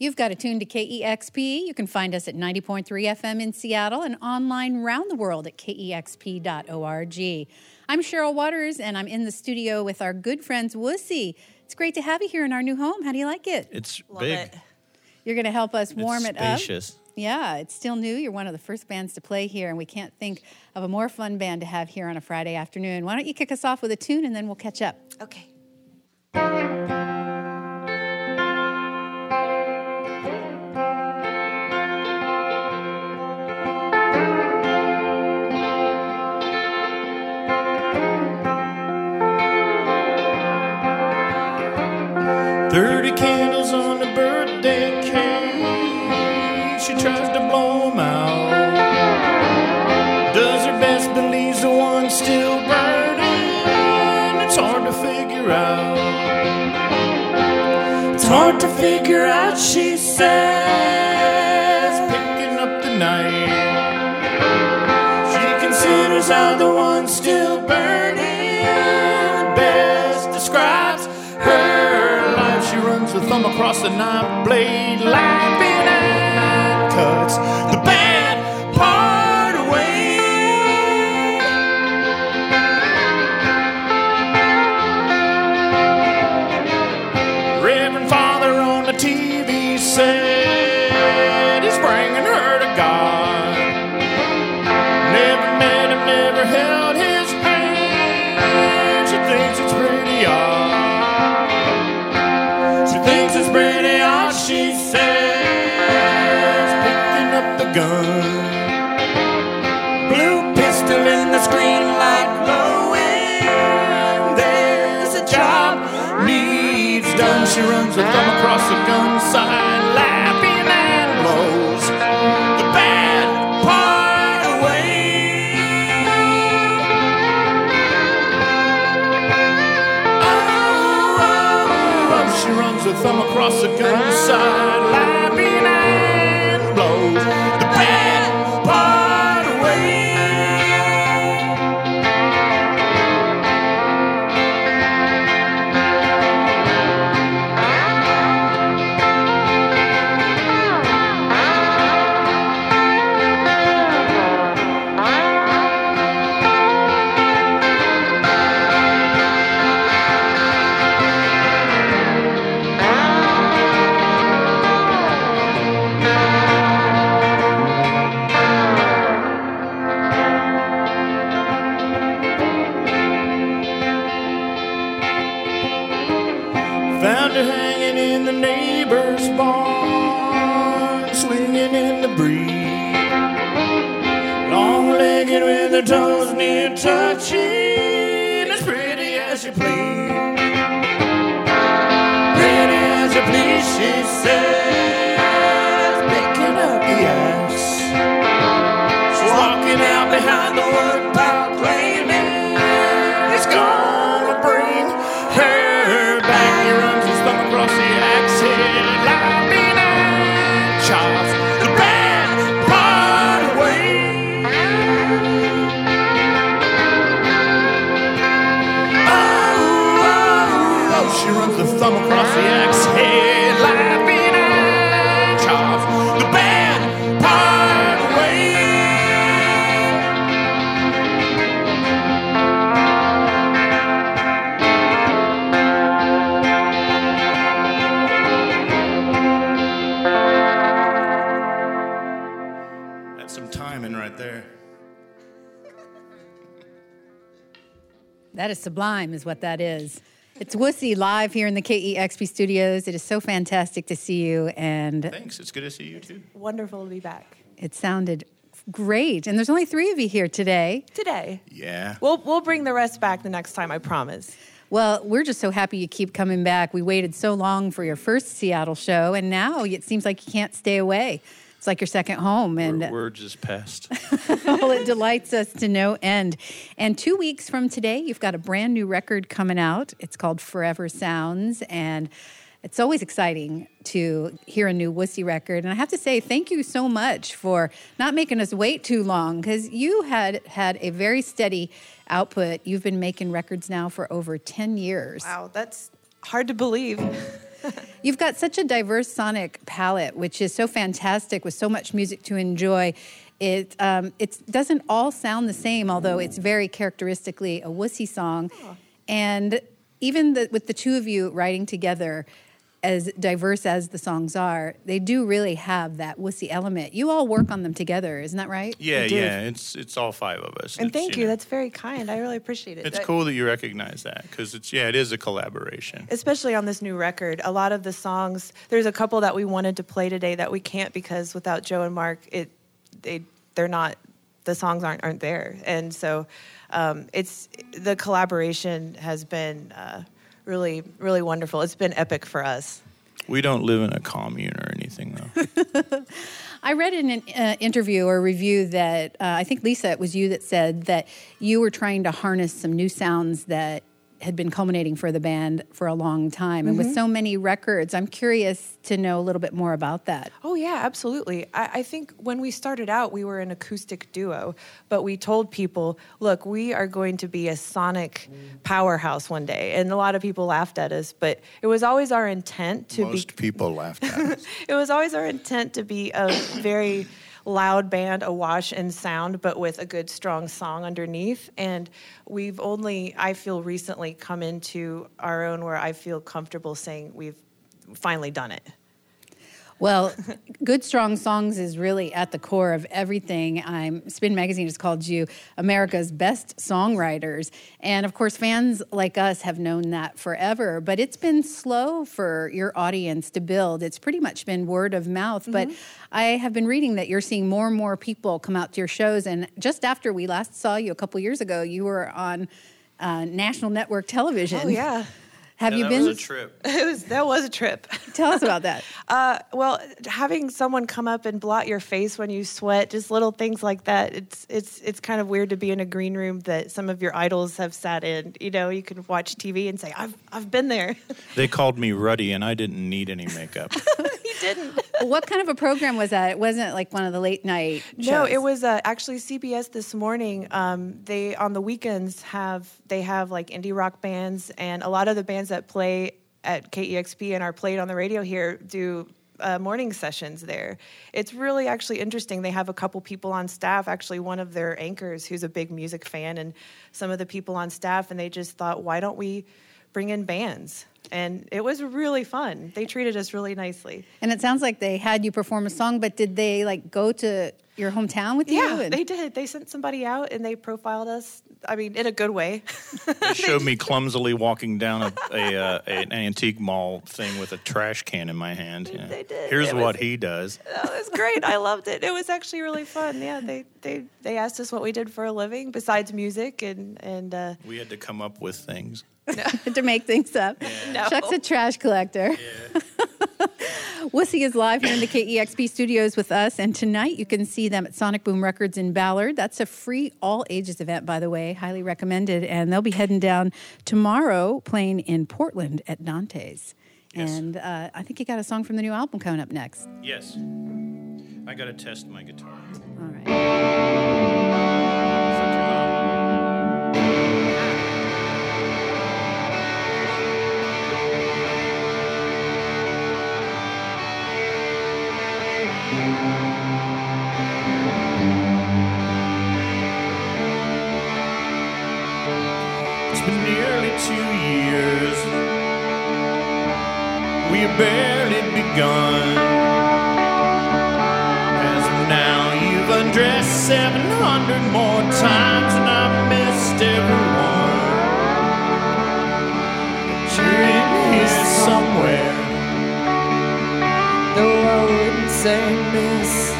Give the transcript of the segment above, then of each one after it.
You've got a tune to KEXP. You can find us at 90.3 FM in Seattle and online round the world at kexp.org. I'm Cheryl Waters, and I'm in the studio with our good friends Wussy. It's great to have you here in our new home. How do you like it? It's Love big. it. You're going to help us warm it's it up. spacious. Yeah, it's still new. You're one of the first bands to play here, and we can't think of a more fun band to have here on a Friday afternoon. Why don't you kick us off with a tune, and then we'll catch up. Okay. Out. It's hard to figure out, she says, picking up the night. She considers how the one's still burning. Best describes her life. She runs her thumb across the knife blade, laughing She runs her thumb across the gun sign, laughing and blows the bad part away. Oh, oh, oh, oh. she runs her thumb across the gun side, That is sublime, is what that is. It's Wussy live here in the KEXP studios. It is so fantastic to see you, and Thanks. It's good to see you too. Wonderful to be back it sounded great. And there's only three of you here today. today. Yeah. We'll we'll bring the rest back the next time. I promise. Well, we're just so happy you keep coming back. We waited so long for your first Seattle show, and now it seems like you can't stay away. It's like your second home, and We're, we're just past. well, it delights us to no end. And two weeks from today, you've got a brand new record coming out. It's called Forever Sounds, and it's always exciting to hear a new Wussy record. And I have to say, thank you so much for not making us wait too long because you had had a very steady output. You've been making records now for over 10 years. Wow, that's hard to believe. You've got such a diverse sonic palette, which is so fantastic with so much music to enjoy. It um, it doesn't all sound the same, although it's very characteristically a wussy song. And even the, with the two of you writing together, as diverse as the songs are, they do really have that wussy element. You all work on them together, isn't that right? Yeah, yeah. It's it's all five of us. And It's, thank you. know, That's very kind. I really appreciate it. it's That- cool that you recognize that because it's yeah, it is a collaboration. especially on this new record a lot of the songs there's a couple that we wanted to play today that we can't because without joe and mark it they they're not the songs aren't aren't there and so um, it's the collaboration has been uh, really really wonderful it's been epic for us We don't live in a commune or anything though. I read in an uh, interview or review that uh, I think Lisa, it was you that said that you were trying to harness some new sounds that had been culminating for the band for a long time. And with mm-hmm. so many records, I'm curious to know a little bit more about that. Oh yeah, absolutely. I, I think when we started out, we were an acoustic duo, but we told people, "Look, we are going to be a sonic mm. powerhouse one day." And a lot of people laughed at us, but it was always our intent to Most be. people laughed at us. It was always our intent to be a very loud band, awash in sound, but with a good, strong song underneath. And we've only, I feel, recently come into our own where I feel comfortable saying we've finally done it. Well, good strong songs is really at the core of everything. I'm Spin Magazine has called you America's best songwriters, and of course, fans like us have known that forever. But it's been slow for your audience to build. It's pretty much been word of mouth. But I have been reading that you're seeing more and more people come out to your shows. And just after we last saw you a couple years ago, you were on uh, national network television. Oh, yeah. Have Yeah, you that been? was a trip. It was, that was a trip. Tell us about that. Uh, well, having someone come up and blot your face when you sweat, just little things like that. It's it's it's kind of weird to be in a green room that some of your idols have sat in. You know, you can watch TV and say, "I've I've been there." They called me Ruddy, and I didn't need any makeup. He didn't. what kind of a program was that? It wasn't like one of the late night shows. No, it was uh, actually CBS this morning. Um, they on the weekends have they have like indie rock bands, and a lot of the bands that play at KEXP and are played on the radio here do uh, morning sessions there. It's really actually interesting. They have a couple people on staff. Actually, one of their anchors who's a big music fan, and some of the people on staff, and they just thought, why don't we bring in bands? And it was really fun. They treated us really nicely. And it sounds like they had you perform a song, but did they like go to your hometown with you? Yeah, And- they did. They sent somebody out and they profiled us. I mean, in a good way. They showed me clumsily walking down a, a, uh, an antique mall thing with a trash can in my hand. Yeah. They did. Here's was- what he does. That was great. I loved it. It was actually really fun. Yeah, they they they asked us what we did for a living besides music, and and uh, We had to come up with things. to make things up. No. Chuck's a trash collector. Wussy is live here in the KEXP studios with us, and tonight you can see them at Sonic Boom Records in Ballard. That's a free all ages event, by the way, highly recommended. And they'll be heading down tomorrow, playing in Portland at Dante's. Yes. And uh, I think you got a song from the new album coming up next. Yes. I got to test my guitar. All right. It's been nearly two years. We've barely begun. As of now, you've undressed 700 more times, miss.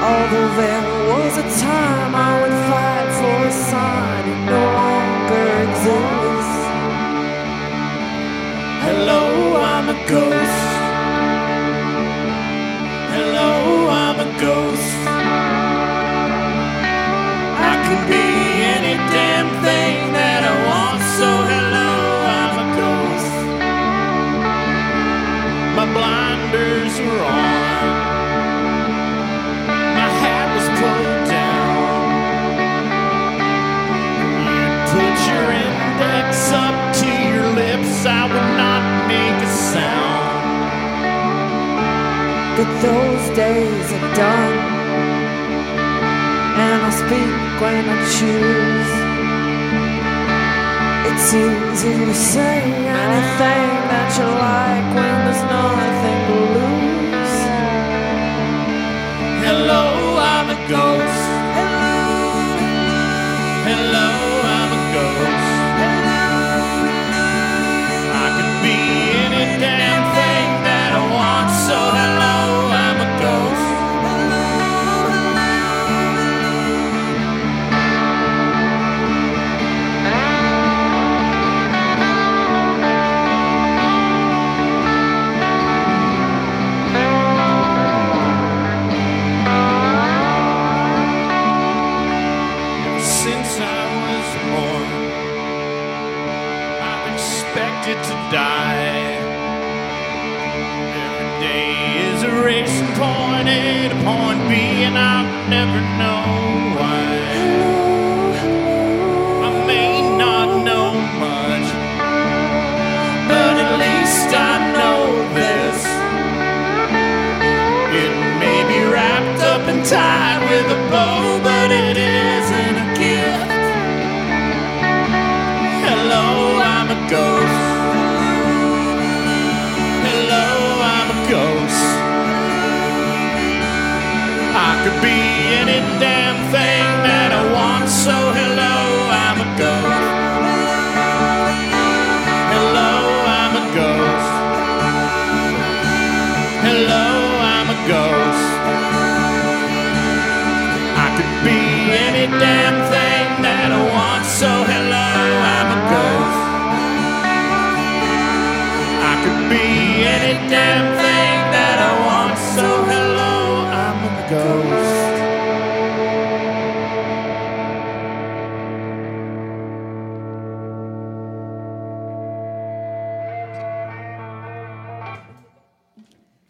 Although there was a time I would fight for a sign no that those days are done. And I speak when I choose. It's easy to say anything that you like when there's nothing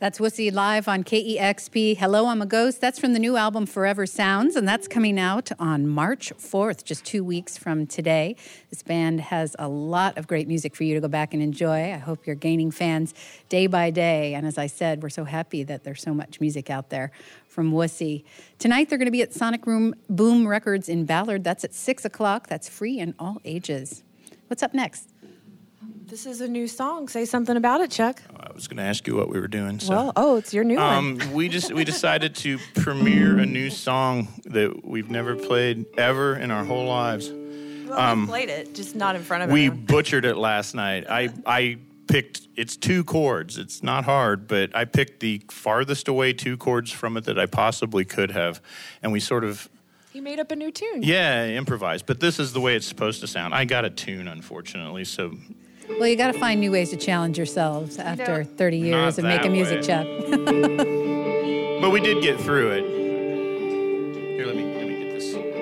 That's Wussy live on KEXP. Hello, I'm a Ghost. That's from the new album Forever Sounds, and that's coming out on March 4th, just two weeks from today. This band has a lot of great music for you to go back and enjoy. I hope you're gaining fans day by day. And as I said, we're so happy that there's so much music out there from Wussy. Tonight, they're going to be at Sonic Room Boom Records in Ballard. That's at 6 o'clock. That's free and all ages. What's up next? This is a new song. Say something about it, Chuck. I was going to ask you what we were doing. So. Well, oh, it's your new one. Um, we just we decided to premiere a new song that we've never played ever in our whole lives. Well, we played it, just not in front of um, We everyone. butchered it last night. I I picked it's two chords. It's not hard, but I picked the farthest away two chords from it that I possibly could have, and we sort of He made up a new tune. yeah improvised. But this is the way it's supposed to sound. I got a tune, unfortunately, so Well, you got to find new ways to challenge yourselves after 30 years Not of making that music, way. Chuck. but we did get through it. Here, let me let me get this. Sorry,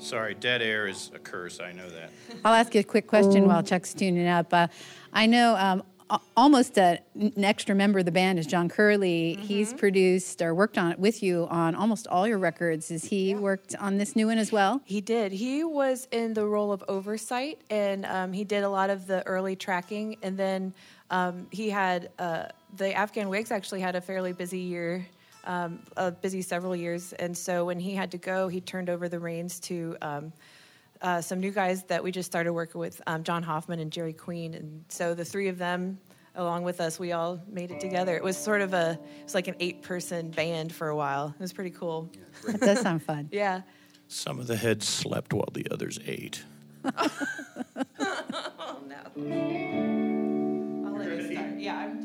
Sorry, dead air is a curse. I know that. I'll ask you a quick question while Chuck's tuning up. Uh, I know um, a- almost a, an extra member of the band is John Curley. He's produced or worked on it with you on almost all your records. Has he worked on this new one as well? He did. He was in the role of oversight, and um, he did a lot of the early tracking. And then um, he had uh, the Afghan Whigs actually had a fairly busy year, um, a busy several years. And so when he had to go, he turned over the reins to um, uh, some new guys that we just started working with, um, John Hoffman and Jerry Queen. And so the three of them, along with us, we all made it together. It was sort of a, it's like an eight-person band for a while. It was pretty cool. That does sound fun. Yeah. Some of the heads slept while the others ate. Oh no. I'll let you start. Yeah, I'm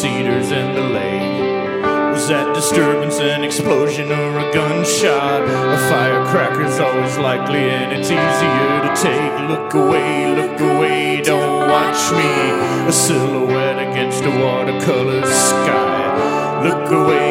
cedars and the lake. Was that disturbance, an explosion, or a gunshot. A firecracker's always likely, and it's easier to take. Look away, look away, don't watch me. A silhouette against a watercolor sky. Look away,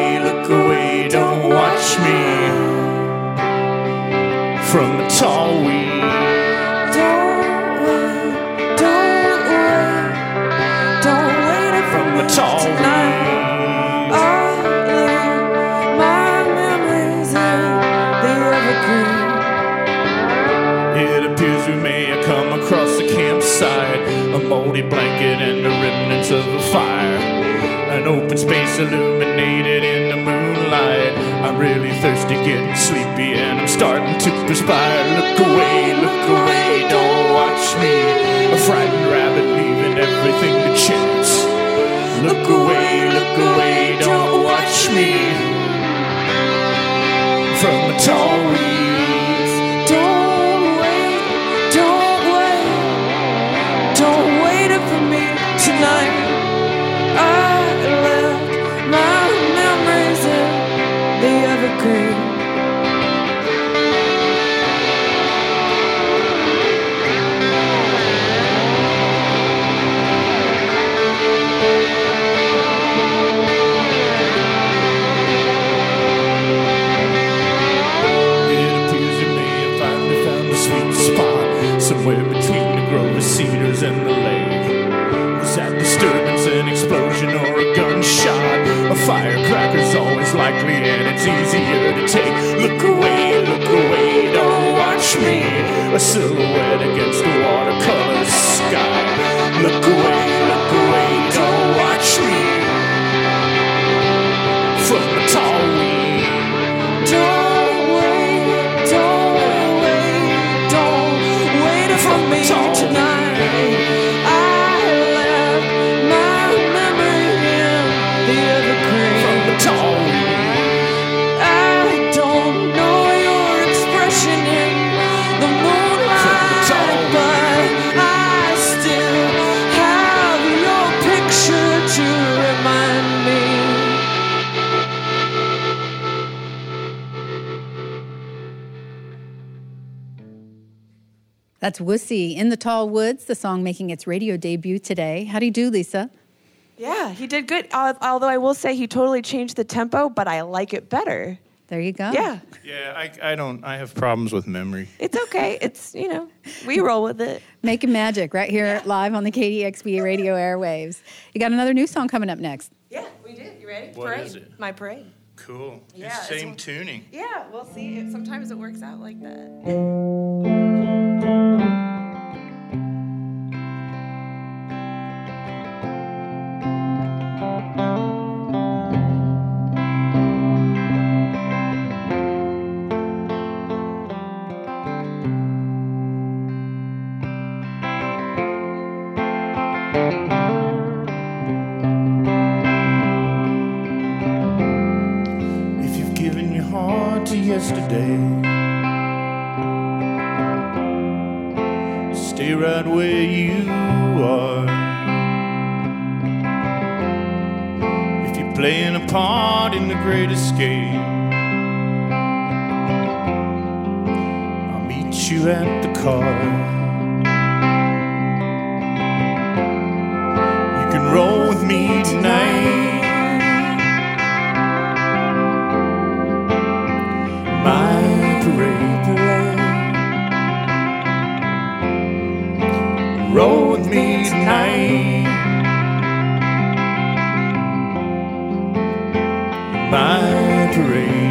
the of a fire. An open space illuminated in the moonlight. I'm really thirsty, getting sleepy, and I'm starting to perspire. Look away, look away, don't watch me. A frightened rabbit leaving everything to chance. Look away, look away, don't watch me. From a tall weeds. Firecracker's always likely and it's easier to take. Look away, look away, don't watch me. A silhouette against That's Wussy in the Tall Woods, the song making its radio debut today. How do you do, Lisa? Yeah, he did good. Al- Although I will say he totally changed the tempo, but I like it better. There you go. Yeah, Yeah, I, I don't. I have problems with memory. it's okay. It's you know we roll with it. Making magic right here live on the KEXP radio airwaves. You got another new song coming up next. Yeah, we did. You ready? What parade. is it? My parade. Cool. Yeah, It's it's same one- tuning. Yeah, we'll see. It- Sometimes it works out like that. Playing a part in the great escape, I'll meet you at the car. You can roll with me tonight. My parade. Roll with me tonight. My parade.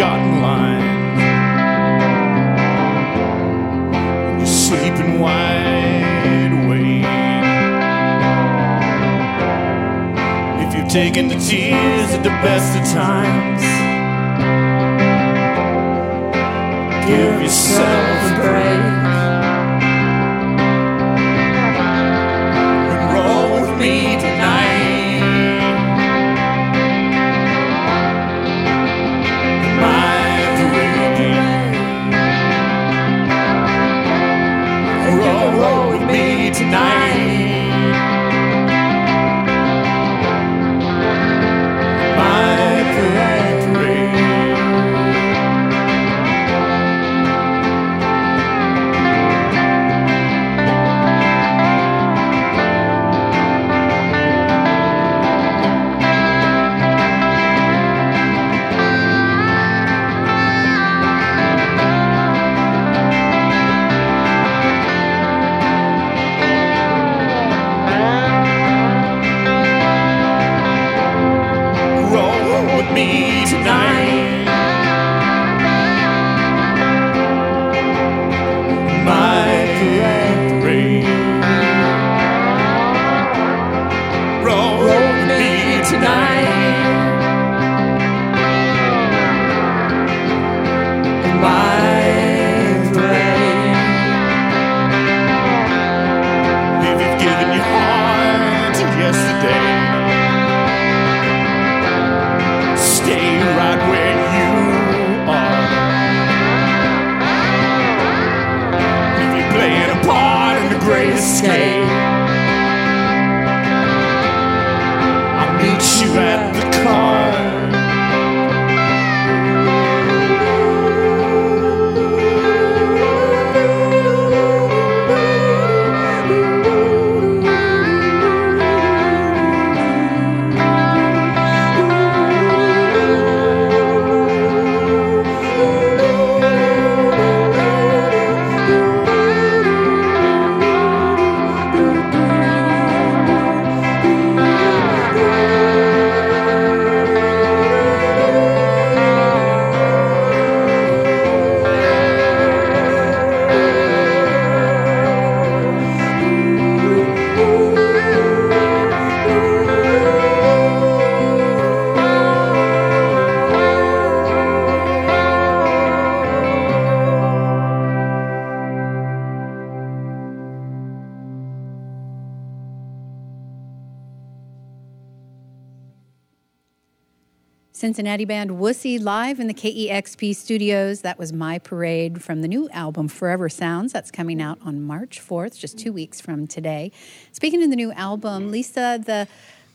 Forgotten lines, and you're sleeping wide awake. If you've taking the tears at the best of times. Give yourself Cincinnati band Wussy live in the KEXP studios. That was My Parade from the new album Forever Sounds. That's coming out on March 4th, just two weeks from today. Speaking of the new album, Lisa, the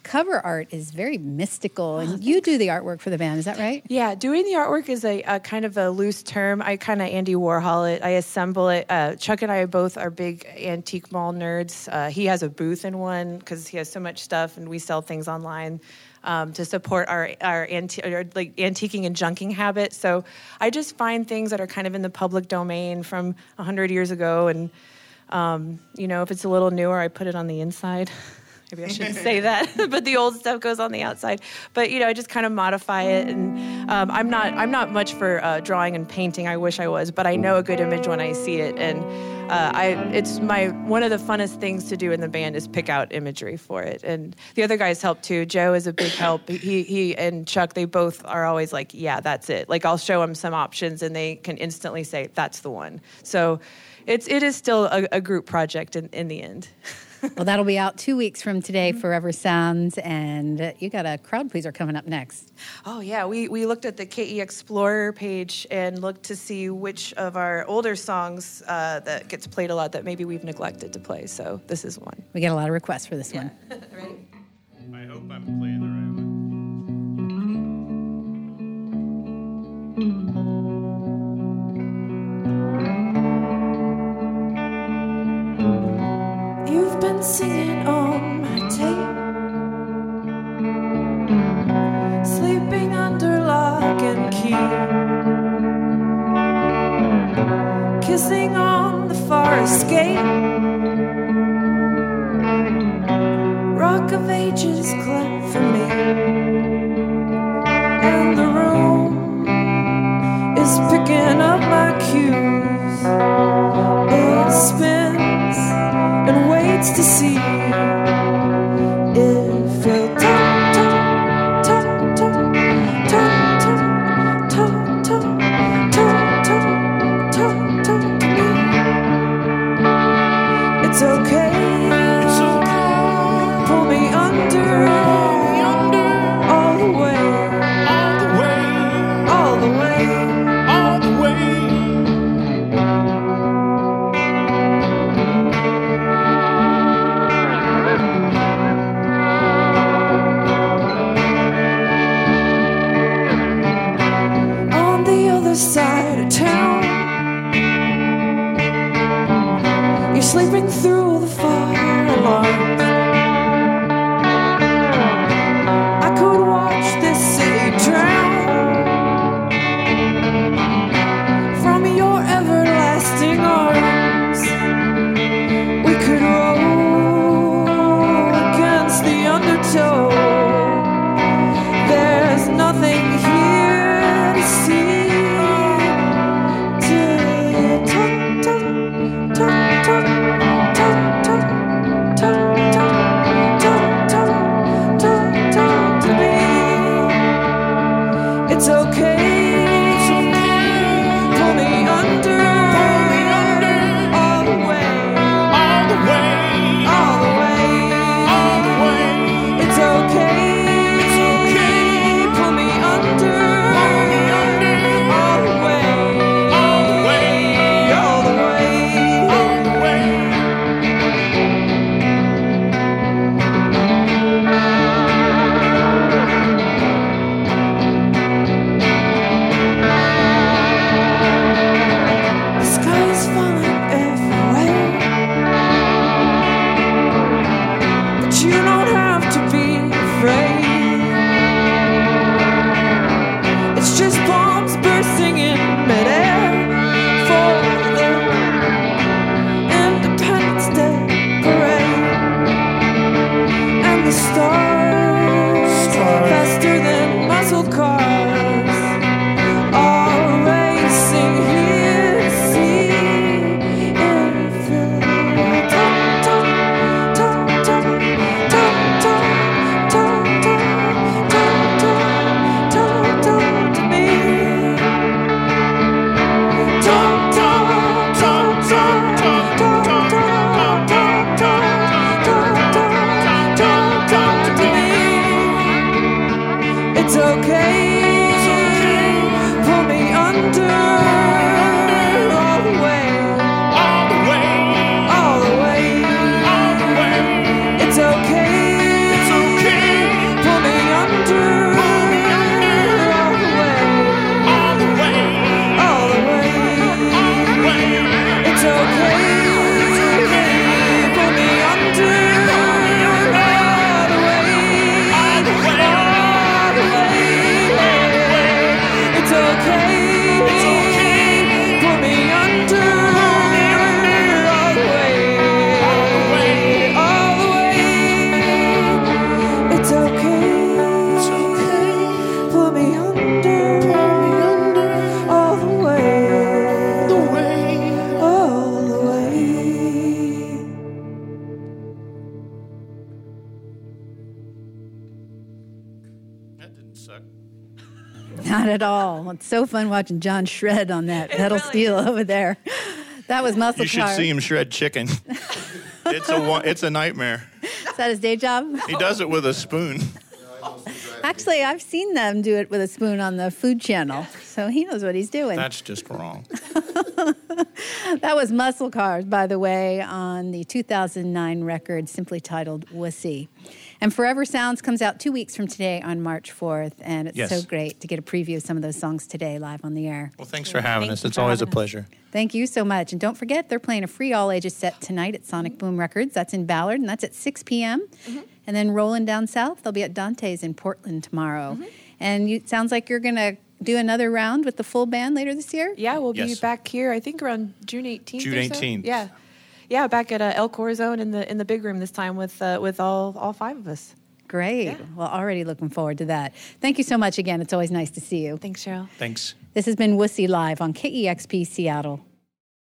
cover art is very mystical, and you do the artwork for the band, is that right? Yeah, doing the artwork is a, a kind of a loose term. I kind of Andy Warhol it. I assemble it. Uh, Chuck and I both are big antique mall nerds. Uh, he has a booth in one because he has so much stuff, and we sell things online. Um, to support our our, anti- our like antiquing and junking habit, so I just find things that are kind of in the public domain from hundred years ago, and um, you know, if it's a little newer, I put it on the inside. Maybe I shouldn't say that, but the old stuff goes on the outside. But you know, I just kind of modify it, and um, I'm not I'm not much for uh, drawing and painting. I wish I was, but I know a good image when I see it, and uh, I it's my one of the funnest things to do in the band is pick out imagery for it. And the other guys help too. Joe is a big help. He he and Chuck they both are always like, yeah, that's it. Like I'll show them some options, and they can instantly say that's the one. So. It's it is still a, a group project in, in the end. well, that'll be out two weeks from today, Forever Sounds, and uh, you got a crowd pleaser coming up next. Oh yeah, we we looked at the KE Explorer page and looked to see which of our older songs uh, that gets played a lot that maybe we've neglected to play. So this is one. We get a lot of requests for this one. right? I hope I'm playing the right one. singing. So fun watching John shred on that pedal really steel over there. That was muscle You should car. see him shred chicken. it's a it's a nightmare. Is that his day job? He does it with a spoon. Actually, I've seen them do it with a spoon on the Food Channel, so he knows what he's doing. That's just wrong. That was Muscle Cars, by the way, on the 2009 record simply titled Wussy. And Forever Sounds comes out two weeks from today on March 4th, and it's Yes. so great to get a preview of some of those songs today live on the air. Well, thanks for having Thanks us. It's always a having us. pleasure. Thank you so much. And don't forget, they're playing a free all ages set tonight at Sonic Boom Records. That's in Ballard, and that's at 6 p.m. Mm-hmm. And then rolling down south, they'll be at Dante's in Portland tomorrow. Mm-hmm. And you, it sounds like you're going to do another round with the full band later this year? Yeah, we'll be back here. I think around June 18th. June or so. 18th. Yeah, yeah, back at uh, El Corazon in the in the big room this time with uh, with all all five of us. Great. Yeah. Well, already looking forward to that. Thank you so much again. It's always nice to see you. Thanks, Cheryl. Thanks. This has been Wussy Live on KEXP Seattle.